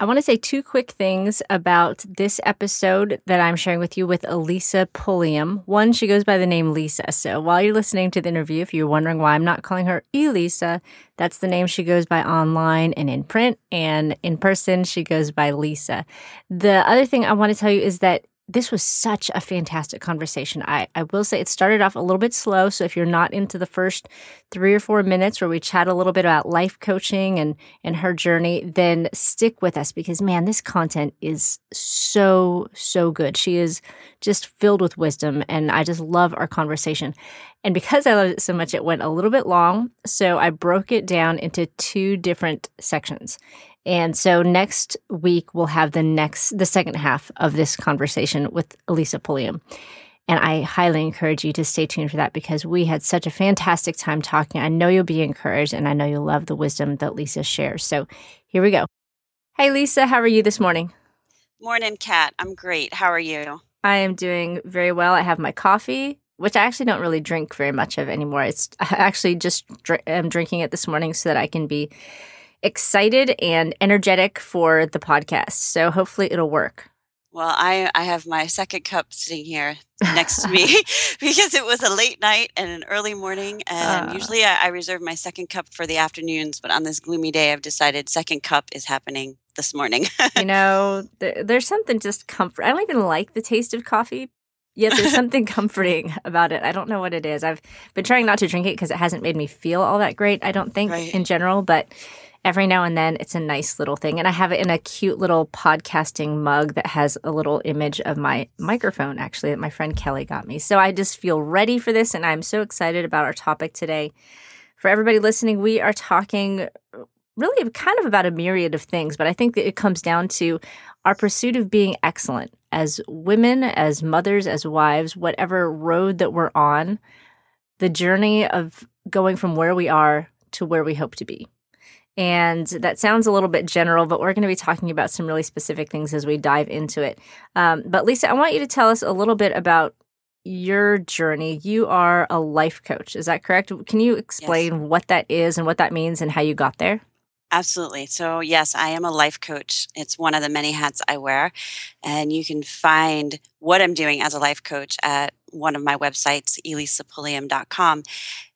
I want to say two quick things about this episode that I'm sharing with you with Elisa Pulliam. One, she goes by the name Lisa. So while you're listening to the interview, if you're wondering why I'm not calling her Elisa, that's the name she goes by online and in print. And in person, she goes by Lisa. The other thing I want to tell you is that this was such a fantastic conversation. I, I will say it started off a little bit slow. So if you're not into the first three or four minutes where we chat a little bit about life coaching and, and her journey, then stick with us because man, this content is so, so good. She is just filled with wisdom and I just love our conversation. And because I loved it so much, it went a little bit long. So I broke it down into two different sections. And so next week we'll have the next the second half of this conversation with Elisa Pulliam. And I highly encourage you to stay tuned for that because we had such a fantastic time talking. I know you'll be encouraged and I know you'll love the wisdom that Lisa shares. So here we go. Hey Lisa, how are you this morning? Morning, Kat. I'm great. How are you? I am doing very well. I have my coffee, which I actually don't really drink very much of anymore. It's I actually just dr- am drinking it this morning so that I can be excited and energetic for the podcast. So hopefully it'll work. Well, I, I have my second cup sitting here next to me because it was a late night and an early morning. And uh, usually I, I reserve my second cup for the afternoons, but on this gloomy day, I've decided second cup is happening this morning. you know, there, there's something just comfort. I don't even like the taste of coffee, yet there's something comforting about it. I don't know what it is. I've been trying not to drink it because it hasn't made me feel all that great, I don't think, right. in general, but every now and then it's a nice little thing. And I have it in a cute little podcasting mug that has a little image of my microphone, actually, that my friend Kelly got me. So I just feel ready for this. And I'm so excited about our topic today. For everybody listening, we are talking uh, really kind of about a myriad of things, but I think that it comes down to our pursuit of being excellent as women, as mothers, as wives, whatever road that we're on, the journey of going from where we are to where we hope to be. And that sounds a little bit general, but we're going to be talking about some really specific things as we dive into it. Um, but Lisa, I want you to tell us a little bit about your journey. You are a life coach, is that correct? Can you explain yes. what that is and what that means and how you got there? Absolutely. So, yes, I am a life coach. It's one of the many hats I wear. And you can find what I'm doing as a life coach at one of my websites, elisapulliam.com.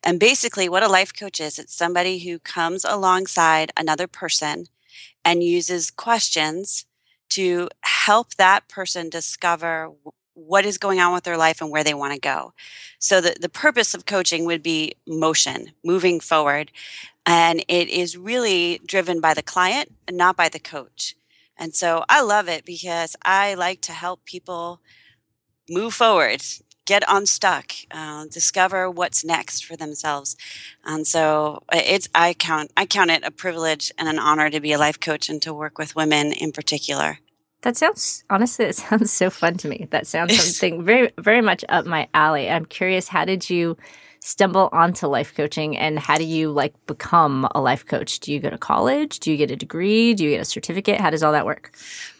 And basically, what a life coach is, it's somebody who comes alongside another person and uses questions to help that person discover what is going on with their life and where they want to go. So the, the purpose of coaching would be motion, moving forward. And it is really driven by the client and not by the coach. And so I love it because I like to help people move forward, get unstuck, uh, discover what's next for themselves. And so it's I count I count it a privilege and an honor to be a life coach and to work with women in particular. That sounds honestly, it sounds so fun to me. That sounds something very, very much up my alley. I'm curious, how did you stumble onto life coaching and how do you like become a life coach? Do you go to college? Do you get a degree? Do you get a certificate? How does all that work?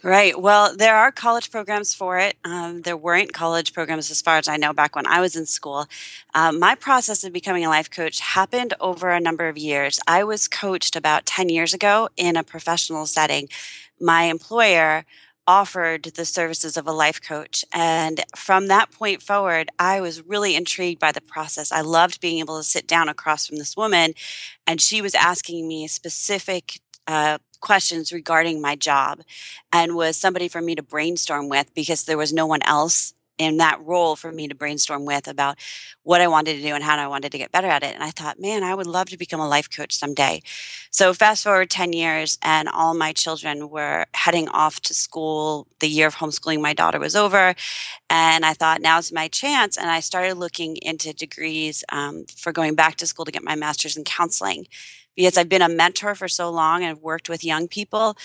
Right. Well, there are college programs for it. Um, there weren't college programs as far as I know back when I was in school. Um, my process of becoming a life coach happened over a number of years. I was coached about 10 years ago in a professional setting. My employer offered the services of a life coach. And from that point forward, I was really intrigued by the process. I loved being able to sit down across from this woman, and she was asking me specific uh, questions regarding my job and was somebody for me to brainstorm with because there was no one else in that role for me to brainstorm with about what I wanted to do and how I wanted to get better at it. And I thought, man, I would love to become a life coach someday. So fast forward 10 years and all my children were heading off to school. The year of homeschooling my daughter was over. And I thought, now's my chance. And I started looking into degrees um, for going back to school to get my master's in counseling because I've been a mentor for so long and I've worked with young people.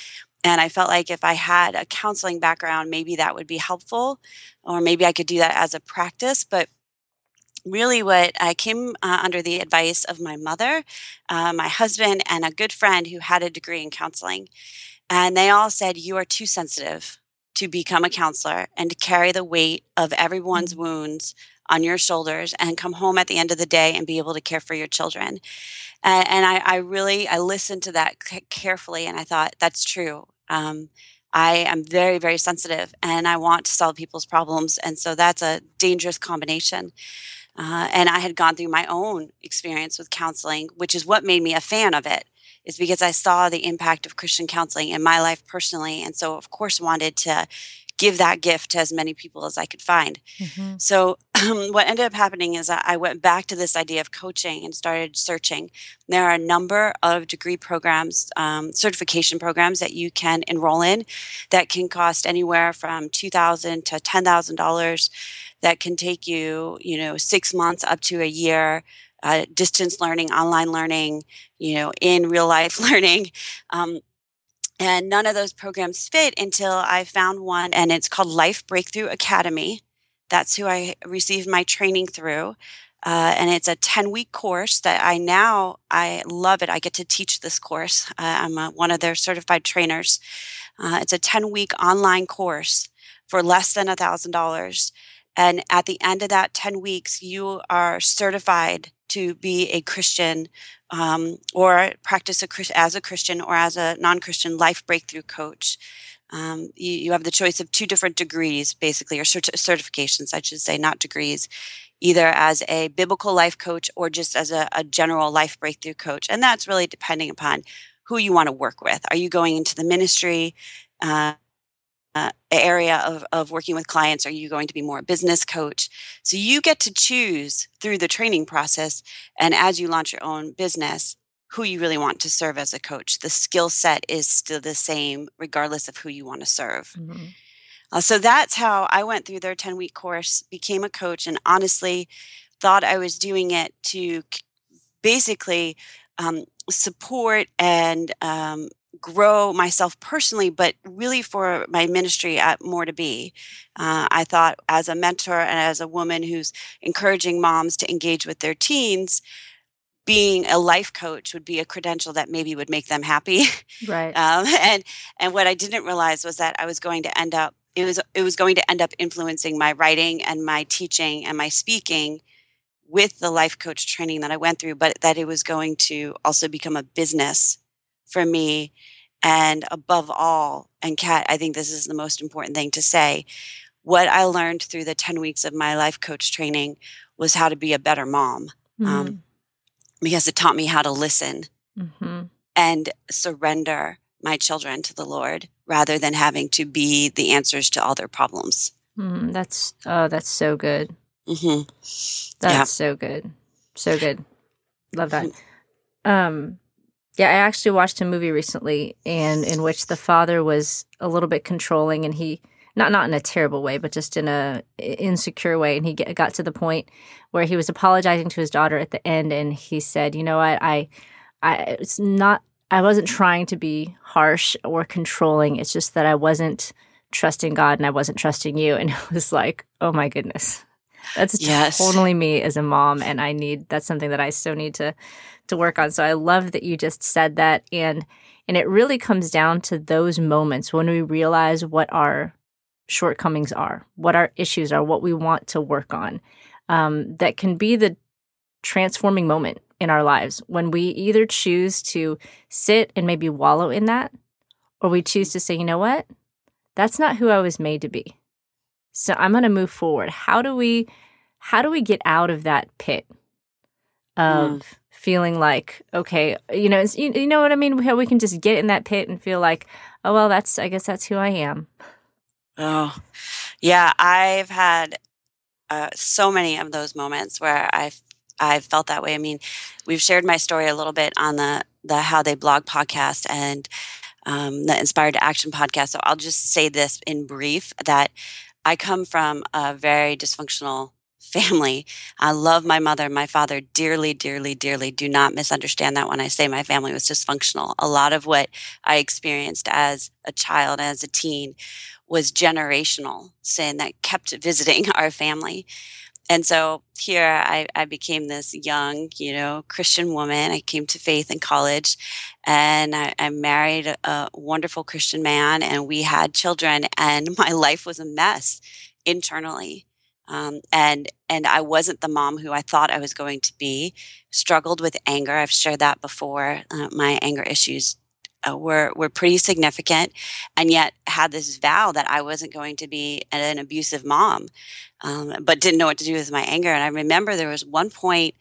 And I felt like if I had a counseling background, maybe that would be helpful, or maybe I could do that as a practice. But really, what I came uh, under the advice of my mother, uh, my husband, and a good friend who had a degree in counseling. And they all said, You are too sensitive to become a counselor and to carry the weight of everyone's mm. wounds on your shoulders and come home at the end of the day and be able to care for your children. And, and I, I, really I listened to that c- carefully, and I thought that's true. Um, I am very very sensitive, and I want to solve people's problems, and so that's a dangerous combination. Uh, and I had gone through my own experience with counseling, which is what made me a fan of it is because I saw the impact of Christian counseling in my life personally. And so, of course, wanted to give that gift to as many people as I could find. Mm-hmm. So, um, what ended up happening is I went back to this idea of coaching and started searching. There are a number of degree programs, um, certification programs that you can enroll in that can cost anywhere from 2,000 to $10,000 that can take you, you know, six months up to a year. Uh, distance learning, online learning, you know, in real life learning. Um, and none of those programs fit until I found one, and it's called Life Breakthrough Academy. That's who I received my training through. Uh, and it's a 10 week course that I now I love it. I get to teach this course. Uh, I'm a, one of their certified trainers. Uh, it's a 10 week online course for less than a thousand dollars. And at the end of that 10 weeks, you are certified to be a Christian um, or practice a, as a Christian or as a non Christian life breakthrough coach. Um, you, you, have the choice of two different degrees, basically, or cert- certifications, I should say, not degrees, either as a biblical life coach or just as a, a general life breakthrough coach. And that's really depending upon who you want to work with. Are you going into the ministry? Uh, uh, area of, of working with clients? Are you going to be more a business coach? So you get to choose through the training process. And as you launch your own business, who you really want to serve as a coach. The skill set is still the same, regardless of who you want to serve. Mm-hmm. Uh, so that's how I went through their 10 week course, became a coach, and honestly thought I was doing it to basically um, support and um, grow myself personally, but really for my ministry at More to Be. Uh, I thought as a mentor and as a woman who's encouraging moms to engage with their teens, being a life coach would be a credential that maybe would make them happy. Right. Um, and and what I didn't realize was that I was going to end up it was it was going to end up influencing my writing and my teaching and my speaking with the life coach training that I went through, but that it was going to also become a business for me. And above all, and Kat, I think this is the most important thing to say. What I learned through the 10 weeks of my life coach training was how to be a better mom. Um, mm-hmm. Um, because it taught me how to listen mm-hmm. and surrender my children to the Lord rather than having to be the answers to all their problems. Mm, that's oh, that's so good. Mm-hmm. That's yeah. so good, so good. Love that. Mm-hmm. Um, yeah, I actually watched a movie recently, and in which the father was a little bit controlling, and he not not in a terrible way, but just in a insecure way, and he get, got to the point where he was apologizing to his daughter at the end, and he said, "You know what? I, I it's not. I wasn't trying to be harsh or controlling. It's just that I wasn't trusting God, and I wasn't trusting you." And it was like, "Oh my goodness." That's yes. totally me as a mom, and I need that's something that I so need to to work on. So I love that you just said that, and and it really comes down to those moments when we realize what our shortcomings are, what our issues are, what we want to work on. Um, that can be the transforming moment in our lives when we either choose to sit and maybe wallow in that, or we choose to say, you know what, that's not who I was made to be. So I'm going to move forward. How do we how do we get out of that pit of mm. Feeling like okay, you know, you, you know what I mean? We can just get in that pit and feel like, oh well, that's I guess that's who I am. Oh, yeah. I've had uh, so many of those moments where I've I've felt that way. I mean, we've shared my story a little bit on the the How They Blog podcast and um, the Inspired to Action podcast. So I'll just say this in brief that I come from a very dysfunctional family. I love my mother and my father dearly, dearly, dearly. Do not misunderstand that when I say my family was dysfunctional. A lot of what I experienced as a child, as a teen, was generational sin that kept visiting our family. And so here I, I became this young, you know, Christian woman. I came to faith in college and I, I married a, a wonderful Christian man and we had children and my life was a mess internally. Um, and and I wasn't the mom who I thought I was going to be. Struggled with anger. I've shared that before. Uh, my anger issues uh, were were pretty significant, and yet had this vow that I wasn't going to be an abusive mom, um, but didn't know what to do with my anger. And I remember there was one point.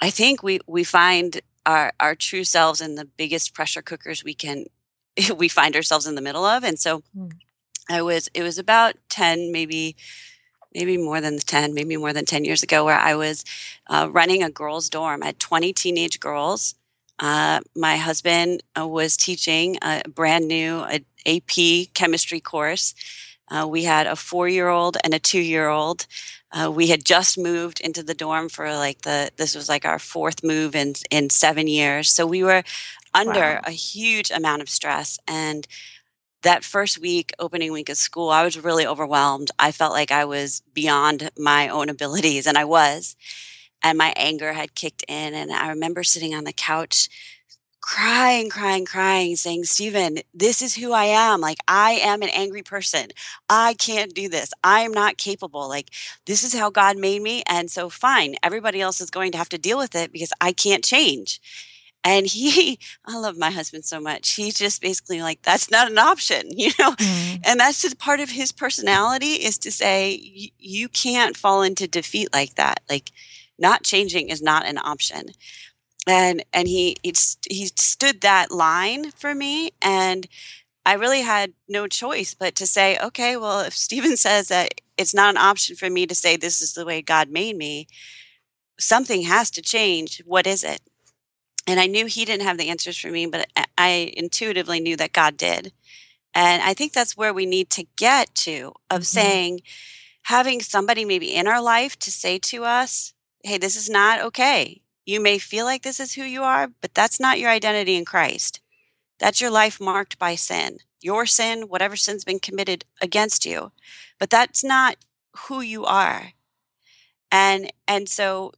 I think we we find our our true selves in the biggest pressure cookers we can we find ourselves in the middle of, and so. Mm. I was it was about 10 maybe maybe more than 10 maybe more than 10 years ago where i was uh, running a girls dorm i had 20 teenage girls uh, my husband uh, was teaching a brand new AP chemistry course. Uh, we had a four year old and a two year old. Uh, we had just moved into the dorm for like the this was like our fourth move in in seven years. So we were under wow. a huge amount of stress and that first week opening week of school i was really overwhelmed i felt like i was beyond my own abilities and i was and my anger had kicked in. And I remember sitting on the couch crying, crying, crying, saying, Stephen, this is who I am. Like, I am an angry person. I can't do this. I am not capable. Like, this is how God made me. And so, fine, everybody else is going to have to deal with it because I can't change. And he, I love my husband so much. He's just basically like, that's not an option, you know? Mm. And that's just part of his personality is to say, you can't fall into defeat like that. Like, not changing is not an option and and he he, he stood that line for me and i really had no choice but to say okay well if stephen says that it's not an option for me to say this is the way god made me something has to change what is it and i knew he didn't have the answers for me but i intuitively knew that god did and i think that's where we need to get to of mm-hmm. saying having somebody maybe in our life to say to us hey, this is not okay. You may feel like this is who you are, but that's not your identity in Christ. That's your life marked by sin. Your sin, whatever sin's been committed against you. But that's not who you are. And and so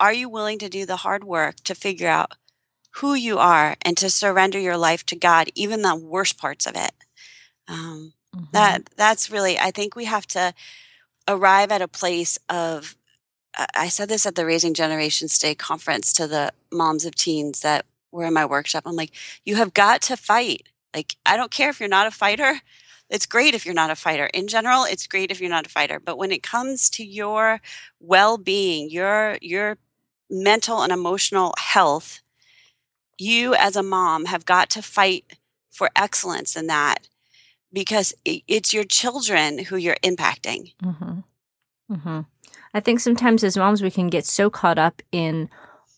are you willing to do the hard work to figure out who you are and to surrender your life to God, even the worst parts of it? Um, mm-hmm. That that's really I think we have to arrive at a place of I said this at the Raising Generations Day conference to the moms of teens that were in my workshop. I'm like, you have got to fight. Like, I don't care if you're not a fighter. It's great if you're not a fighter. In general, it's great if you're not a fighter. But when it comes to your well-being, your your mental and emotional health, you as a mom have got to fight for excellence in that because it's your children who you're impacting. Mm-hmm. Mm-hmm. I think sometimes as moms, we can get so caught up in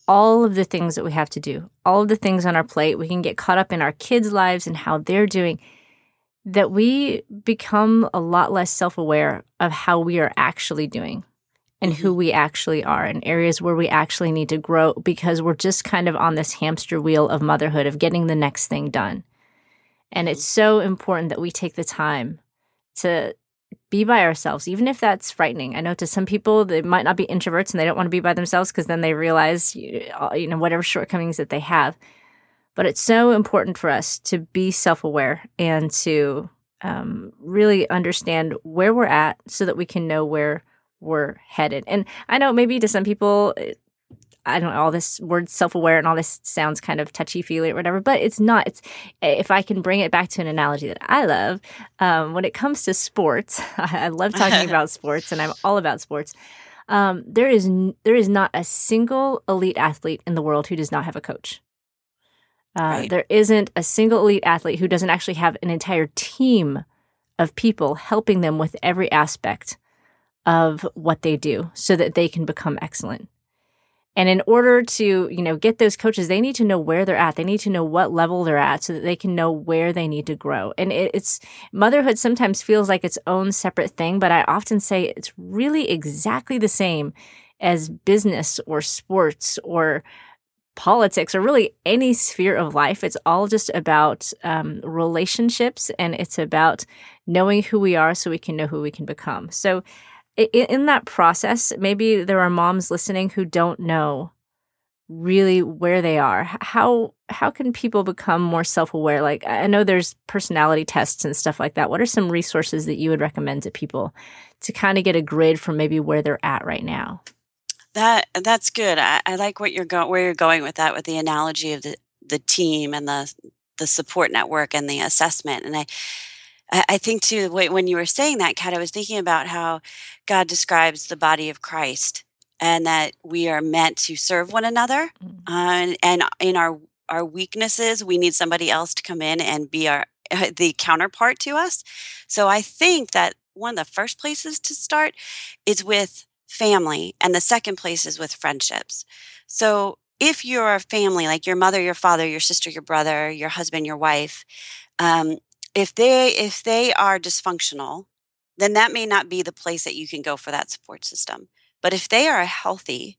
all of the things that we have to do, all of the things on our plate. We can get caught up in our kids' lives and how they're doing that we become a lot less self aware of how we are actually doing and who we actually are and areas where we actually need to grow because we're just kind of on this hamster wheel of motherhood, of getting the next thing done. And it's so important that we take the time to be by ourselves, even if that's frightening. I know to some people they might not be introverts and they don't want to be by themselves because then they realize you know whatever shortcomings that they have. But it's so important for us to be self-aware and to um, really understand where we're at so that we can know where we're headed. And I know maybe to some people I don't know, all this word self aware and all this sounds kind of touchy feely or whatever, but it's not. It's if I can bring it back to an analogy that I love, um, when it comes to sports, I love talking about sports and I'm all about sports. Um, there is there is not a single elite athlete in the world who does not have a coach. Uh, right. There isn't a single elite athlete who doesn't actually have an entire team of people helping them with every aspect of what they do so that they can become excellent. And in order to, you know, get those coaches, they need to know where they're at. They need to know what level they're at so that they can know where they need to grow. And it's motherhood sometimes feels like its own separate thing, but I often say it's really exactly the same as business or sports or politics or really any sphere of life. It's all just about um, relationships and it's about knowing who we are so we can know who we can become. So in that process, maybe there are moms listening who don't know really where they are. How how can people become more self-aware? Like I know there's personality tests and stuff like that. What are some resources that you would recommend to people to kind of get a grid from maybe where they're at right now? That that's good. I, I like what you're going where you're going with that with the analogy of the the team and the the support network and the assessment. And I I think too, when you were saying that, Kat, I was thinking about how God describes the body of Christ and that we are meant to serve one another. Mm. Uh, and in our our weaknesses, we need somebody else to come in and be our the counterpart to us. So I think that one of the first places to start is with family, and the second place is with friendships. So if you're a family, like your mother, your father, your sister, your brother, your husband, your wife, um, if they if they are dysfunctional then that may not be the place that you can go for that support system but if they are healthy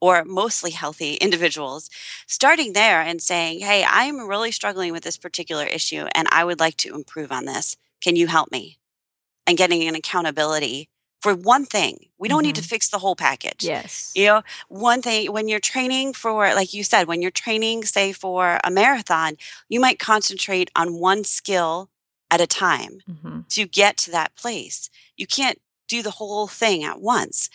or mostly healthy individuals starting there and saying hey i'm really struggling with this particular issue and i would like to improve on this can you help me and getting an accountability for one thing. We don't mm-hmm. need to mm-hmm. fix the whole package. Yes. You know, one thing when you're training for, like you said, when you're training, say, for a marathon, you might concentrate on one skill at a time mm-hmm. to get to that place. You can't do the whole thing at once.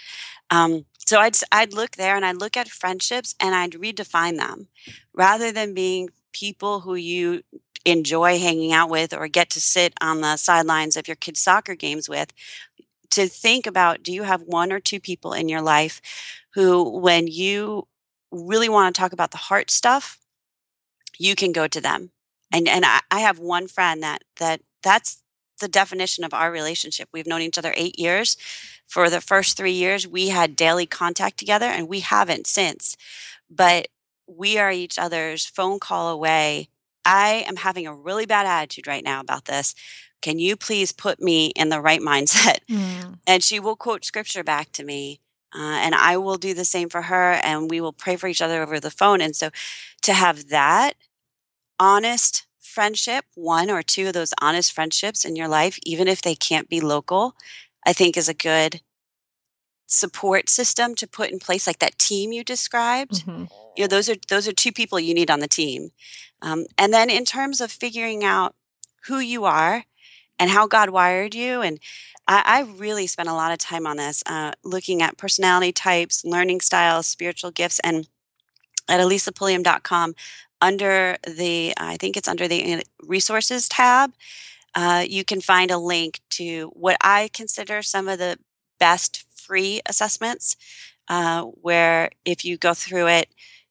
Um, so I'd I'd look there and I'd look at friendships and I'd redefine them, rather than being people who you enjoy hanging out with or get to sit on the sidelines of your kids' soccer games with. To think about, do you have one or two people in your life who, when you really want to talk about the heart stuff, you can go to them and and I, I have one friend that that that's the definition of our relationship. We've known each other eight years. For the first three years, we had daily contact together, and we haven't since. But we are each other's phone call away. I am having a really bad attitude right now about this. Can you please put me in the right mindset? Mm. And she will quote scripture back to me. Uh, and I will do the same for her, and we will pray for each other over the phone. And so to have that honest friendship, one or two of those honest friendships in your life, even if they can't be local, I think is a good support system to put in place like that team you described mm-hmm. you know those are those are two people you need on the team um, and then in terms of figuring out who you are and how god wired you and i, I really spent a lot of time on this uh, looking at personality types learning styles spiritual gifts and at elisapulliam.com under the, I think it's under the resources tab, uh, you can find a link to what I consider some of the best free assessments, uh, where if you go through it,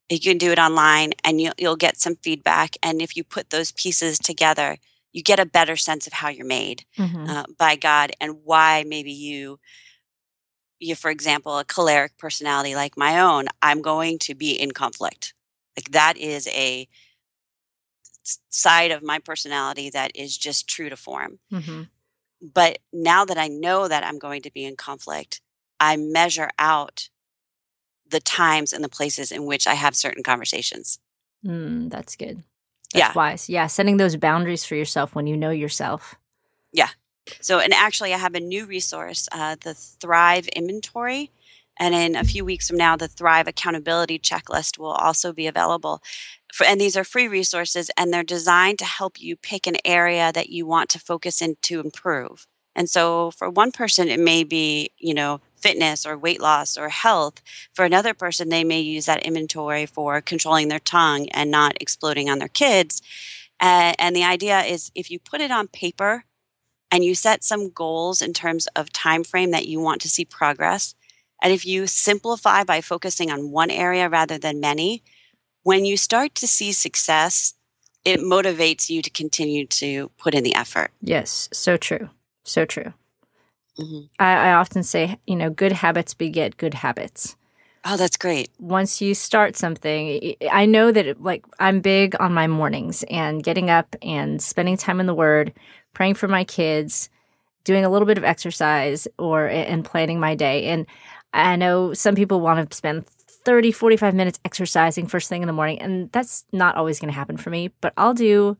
you can do it online and you'll, you'll get some feedback. And if you put those pieces together, you get a better sense of how you're made mm-hmm. uh, by God and why maybe you you for example a choleric personality like my own i'm going to be in conflict like that is a side of my personality that is just true to form. Mm-hmm. But now that I know that I'm going to be in conflict, I measure out the times and the places in which I have certain conversations. Mm, that's good. That's yeah. wise. Yeah. Setting those boundaries for yourself when you know yourself. Yeah. So, and actually, I have a new resource, uh, the Thrive Inventory. And in a few weeks from now, the Thrive Accountability Checklist will also be available. For, and these are free resources, and they're designed to help you pick an area that you want to focus in to improve. And so, for one person, it may be, you know, fitness or weight loss or health. For another person, they may use that inventory for controlling their tongue and not exploding on their kids. And the idea is if you put it on paper and you set some goals in terms of time frame that you want to see progress, and if you simplify by focusing on one area rather than many, when you start to see success, it motivates you to continue to put in the effort. Yes, so true. So true. Mm-hmm. I, I often say, you know, good habits beget good habits. Oh, that's great. Once you start something, I know that it, like I'm big on my mornings and getting up and spending time in the word, praying for my kids, doing a little bit of exercise or and planning my day. And I know some people want to spend 30, 45 minutes exercising first thing in the morning, and that's not always going to happen for me, but I'll do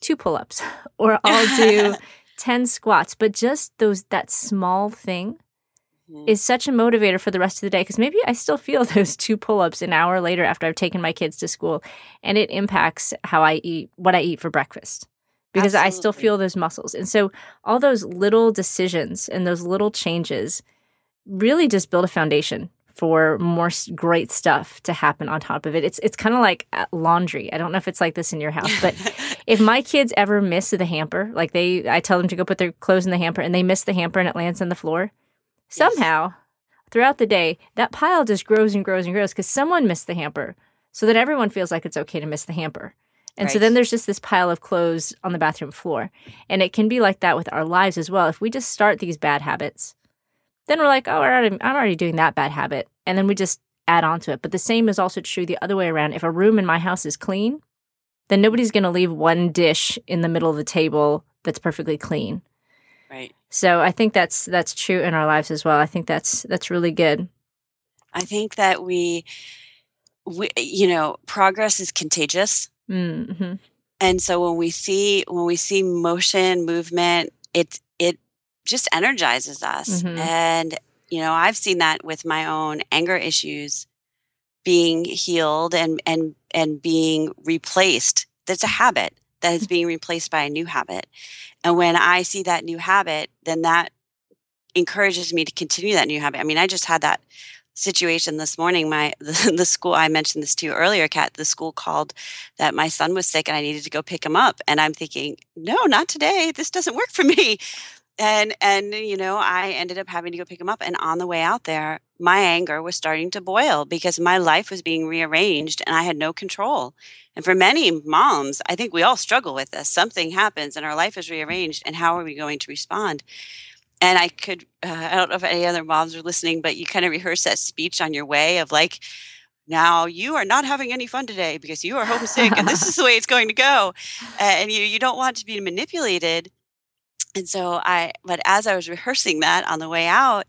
two pull-ups or I'll do 10 squats, but just those that small thing mm-hmm. is such a motivator for the rest of the day because maybe I still feel those two pull-ups an hour later after I've taken my kids to school and it impacts how I eat what I eat for breakfast because Absolutely. I still feel those muscles. And so all those little decisions and those little changes really just build a foundation for more great stuff to happen on top of it. It's it's kind of like uh, laundry. I don't know if it's like this in your house, but if my kids ever miss the hamper, like they I tell them to go put their clothes in the hamper and they miss the hamper and it lands on the floor, somehow yes. throughout the day that pile just grows and grows and grows cuz someone missed the hamper. So that everyone feels like it's okay to miss the hamper. And right. so then there's just this pile of clothes on the bathroom floor. And it can be like that with our lives as well. If we just start these bad habits, then we're like, oh, I'm already doing that bad habit. And then we just add on to it. But the same is also true the other way around. If a room in my house is clean, then nobody's going to leave one dish in the middle of the table that's perfectly clean. Right. So I think that's that's true in our lives as well. I think that's that's really good. I think that we we you know, progress is contagious. Mm-hmm. And so when we see when we see motion, movement, it it just energizes us. Mm-hmm. And you know, I've seen that with my own anger issues being healed and and and being replaced. That's a habit that is mm-hmm. being replaced by a new habit. And when I see that new habit, then that encourages me to continue that new habit. I mean, I just had that situation this morning my the, the, school i mentioned this to you earlier kat the school called that my son was sick and i needed to go pick him up and i'm thinking no not today this doesn't work for me and and you know i ended up having to go pick him up and on the way out there my anger was starting to boil because my life was being rearranged and i had no control and for many moms i think we all struggle with this something happens and our life is rearranged and how are we going to respond and I could, uh, I don't know if any other moms are listening, but you kind of rehearse that speech on your way of like, now you are not having any fun today because you are homesick and this is the way it's going to go. and you, you don't want to be manipulated. And so I, but as I was rehearsing that on the way out,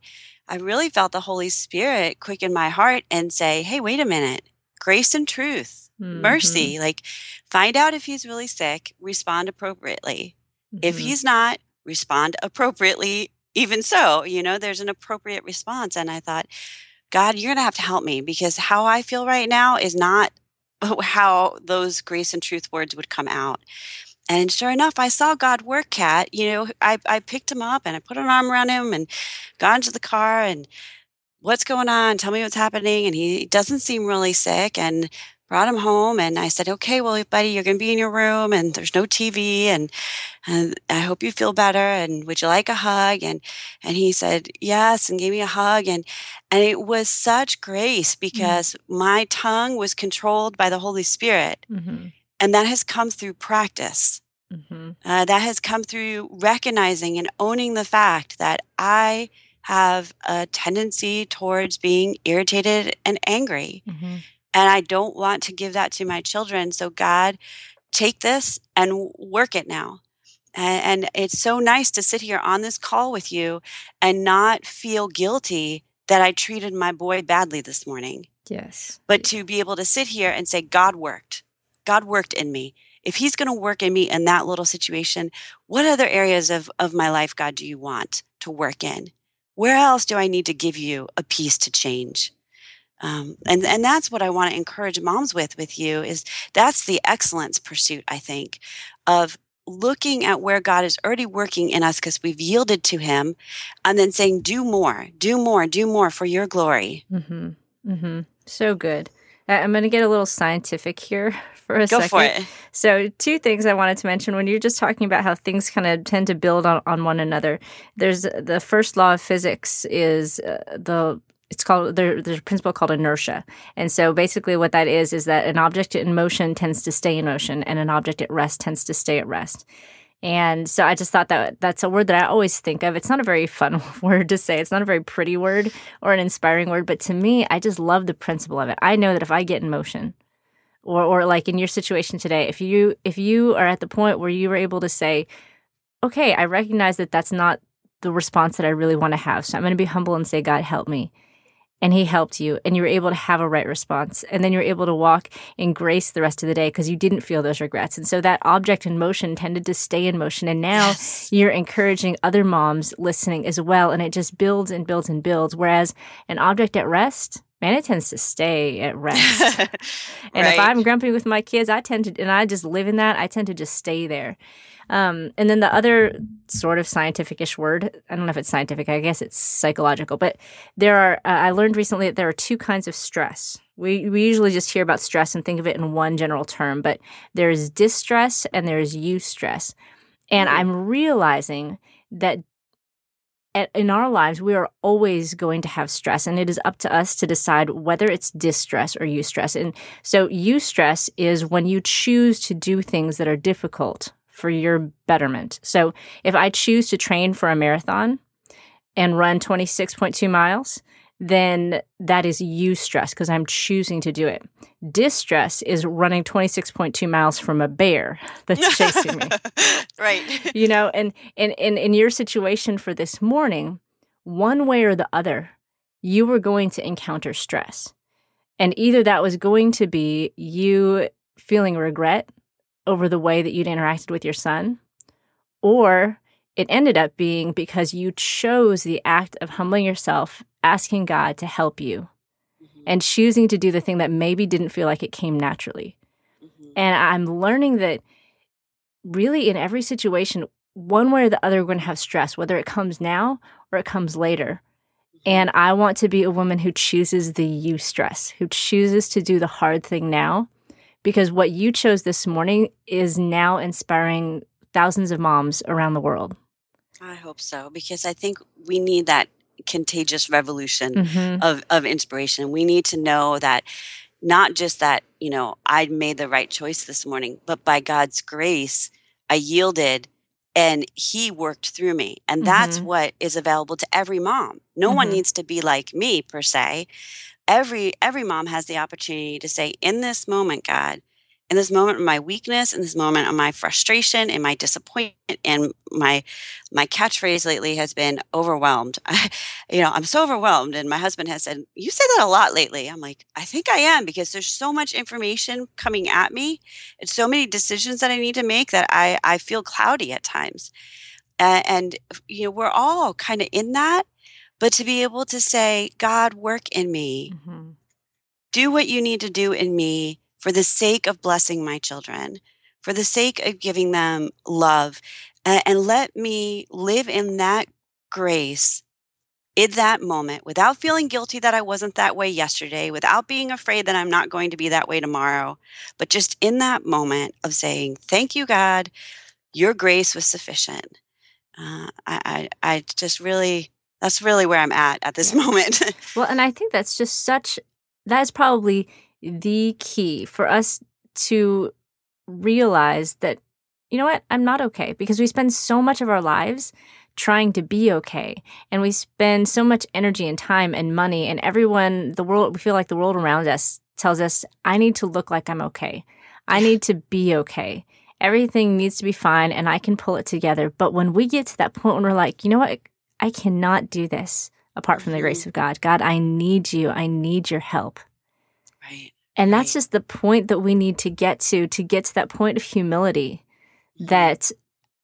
I really felt the Holy Spirit quicken my heart and say, hey, wait a minute, grace and truth, mm-hmm. mercy, like find out if he's really sick, respond appropriately. Mm-hmm. If he's not, respond appropriately even so, you know, there's an appropriate response. And I thought, God, you're going to have to help me because how I feel right now is not how those grace and truth words would come out. And sure enough, I saw God work, Kat. You know, I, I picked him up and I put an arm around him and got into the car and what's going on? Tell me what's happening. And he doesn't seem really sick. And brought him home and I said, okay, well, buddy, you're going to be in your room and there's no TV and, and I hope you feel better. And would you like a hug? And, and he said, yes, and gave me a hug. And, and it was such grace mm-hmm. because mm-hmm. my tongue was controlled by the Holy Spirit. Mm-hmm. And that has come through practice. Mm-hmm. Uh, that has come through recognizing and owning the fact that I have a tendency towards being irritated and angry. Mm-hmm. And I don't want to give that to my children. So, God, take this and work it now. And, and, it's so nice to sit here on this call with you and not feel guilty that I treated my boy badly this morning. Yes. But to be able to sit here and say, God worked. God worked in me. If he's going to work in me in that little situation, what other areas of, of my life, God, do you want to work in? Where else do I need to give you a piece to change? Um, and and that's what I want to encourage moms with with you is that's the excellence pursuit I think of looking at where God is already working in us because we've yielded to Him, and then saying, "Do more, do more, do more for Your glory." Mm-hmm. Mm-hmm. So good. I'm going to get a little scientific here for a Go second. for it. So, two things I wanted to mention when you're just talking about how things kind of tend to build on, on one another. There's the first law of physics is uh, the it's called there, there's a principle called inertia and so basically what that is is that an object in motion tends to stay in motion and an object at rest tends to stay at rest And so I just thought that that's a word that I always think of. It's not a very fun word to say. It's not a very pretty word or an inspiring word, but to me, I just love the principle of it. I know that if I get in motion, or or like in your situation today, if you if you are at the point where you were able to say, okay, I recognize that that's not the response that I really want to have. So I'm going to be humble and say, God, help me and he helped you and you were able to have a right response and then you're able to walk in grace the rest of the day because you didn't feel those regrets and so that object in motion tended to stay in motion and now yes. you're encouraging other moms listening as well and it just builds and builds and builds whereas an object at rest man it tends to stay at rest and right. if i'm grumpy with my kids i tend to and i just live in that i tend to just stay there um, and then the other sort of scientific-ish word, I don't know if it's scientific, I guess it's psychological, but there are, uh, I learned recently that there are two kinds of stress. We, we usually just hear about stress and think of it in one general term, but there's distress and there's eustress. And mm-hmm. I'm realizing that at, in our lives, we are always going to have stress, and it is up to us to decide whether it's distress or eustress. And so, eustress is when you choose to do things that are difficult for your betterment. So if I choose to train for a marathon and run 26.2 miles, then that is eustress because I'm choosing to do it. Distress is running 26.2 miles from a bear that's chasing me. right. You know, and, and, and in your situation for this morning, one way or the other, you were going to encounter stress. And either that was going to be you feeling regret over the way that you'd interacted with your son, or it ended up being because you chose the act of humbling yourself, asking God to help you, mm-hmm. and choosing to do the thing that maybe didn't feel like it came naturally. Mm-hmm. And I'm learning that really in every situation, one way or the other, we're going to have stress, whether it comes now or it comes later. Mm-hmm. And I want to be a woman who chooses the eustress, who chooses to do the hard thing now because what you chose this morning is now inspiring thousands of moms around the world. I hope so because I think we need that contagious revolution mm-hmm. of, of inspiration. We need to know that not just that, you know, I made the right choice this morning, but by God's grace, I yielded and he worked through me. And that's mm-hmm. what is available to every mom. No mm-hmm. one needs to be like me per se every every mom has the opportunity to say in this moment god in this moment of my weakness in this moment of my frustration and my disappointment and my my catchphrase lately has been overwhelmed. I, you know i'm so overwhelmed and my husband has said you say that a lot lately. I'm like i think i am because there's so much information coming at me and so many decisions that i need to make that i i feel cloudy at times. Uh, and you know we're all kind of in that but to be able to say, God, work in me, mm-hmm. do what you need to do in me for the sake of blessing my children, for the sake of giving them love, and, and let me live in that grace in that moment without feeling guilty that I wasn't that way yesterday, without being afraid that I'm not going to be that way tomorrow, but just in that moment of saying, Thank you, God, your grace was sufficient. Uh, I, I, I just really that's really where I'm at at this moment. well, and I think that's just such that is probably the key for us to realize that you know what I'm not okay because we spend so much of our lives trying to be okay and we spend so much energy and time and money and everyone the world we feel like the world around us tells us I need to look like I'm okay. I need to be okay. Everything needs to be fine and I can pull it together. But when we get to that point when we're like, you know what, I cannot do this apart from the grace mm-hmm. of God. God, I need you. I need your help. Right. And that's right. just the point that we need to get to, to get to that point of humility mm-hmm. that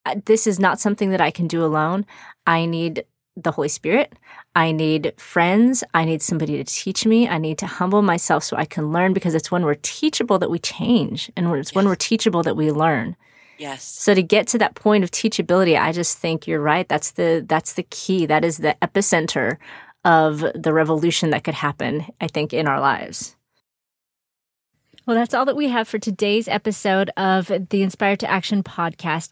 uh, this is not something that I can do alone. I need the Holy Spirit. I need friends. I need somebody to teach me. I need to humble myself so I can learn because it's when we're teachable that we change and it's yes. when we're teachable that we learn. Yes. So to get to that point of teachability, I just think you're right. That's the that's the key. That is the epicenter of the revolution that could happen, I think, in our lives. Well, that's all that we have for today's episode of the Inspired to Action podcast.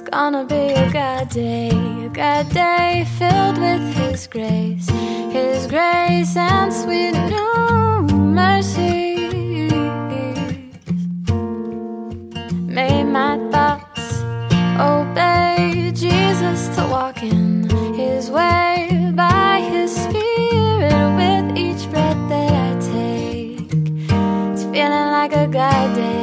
It's gonna be a good day, a good day filled with His grace, His grace and sweet new mercies. May my thoughts obey Jesus to walk in His way by His Spirit with each breath that I take. It's feeling like a good day.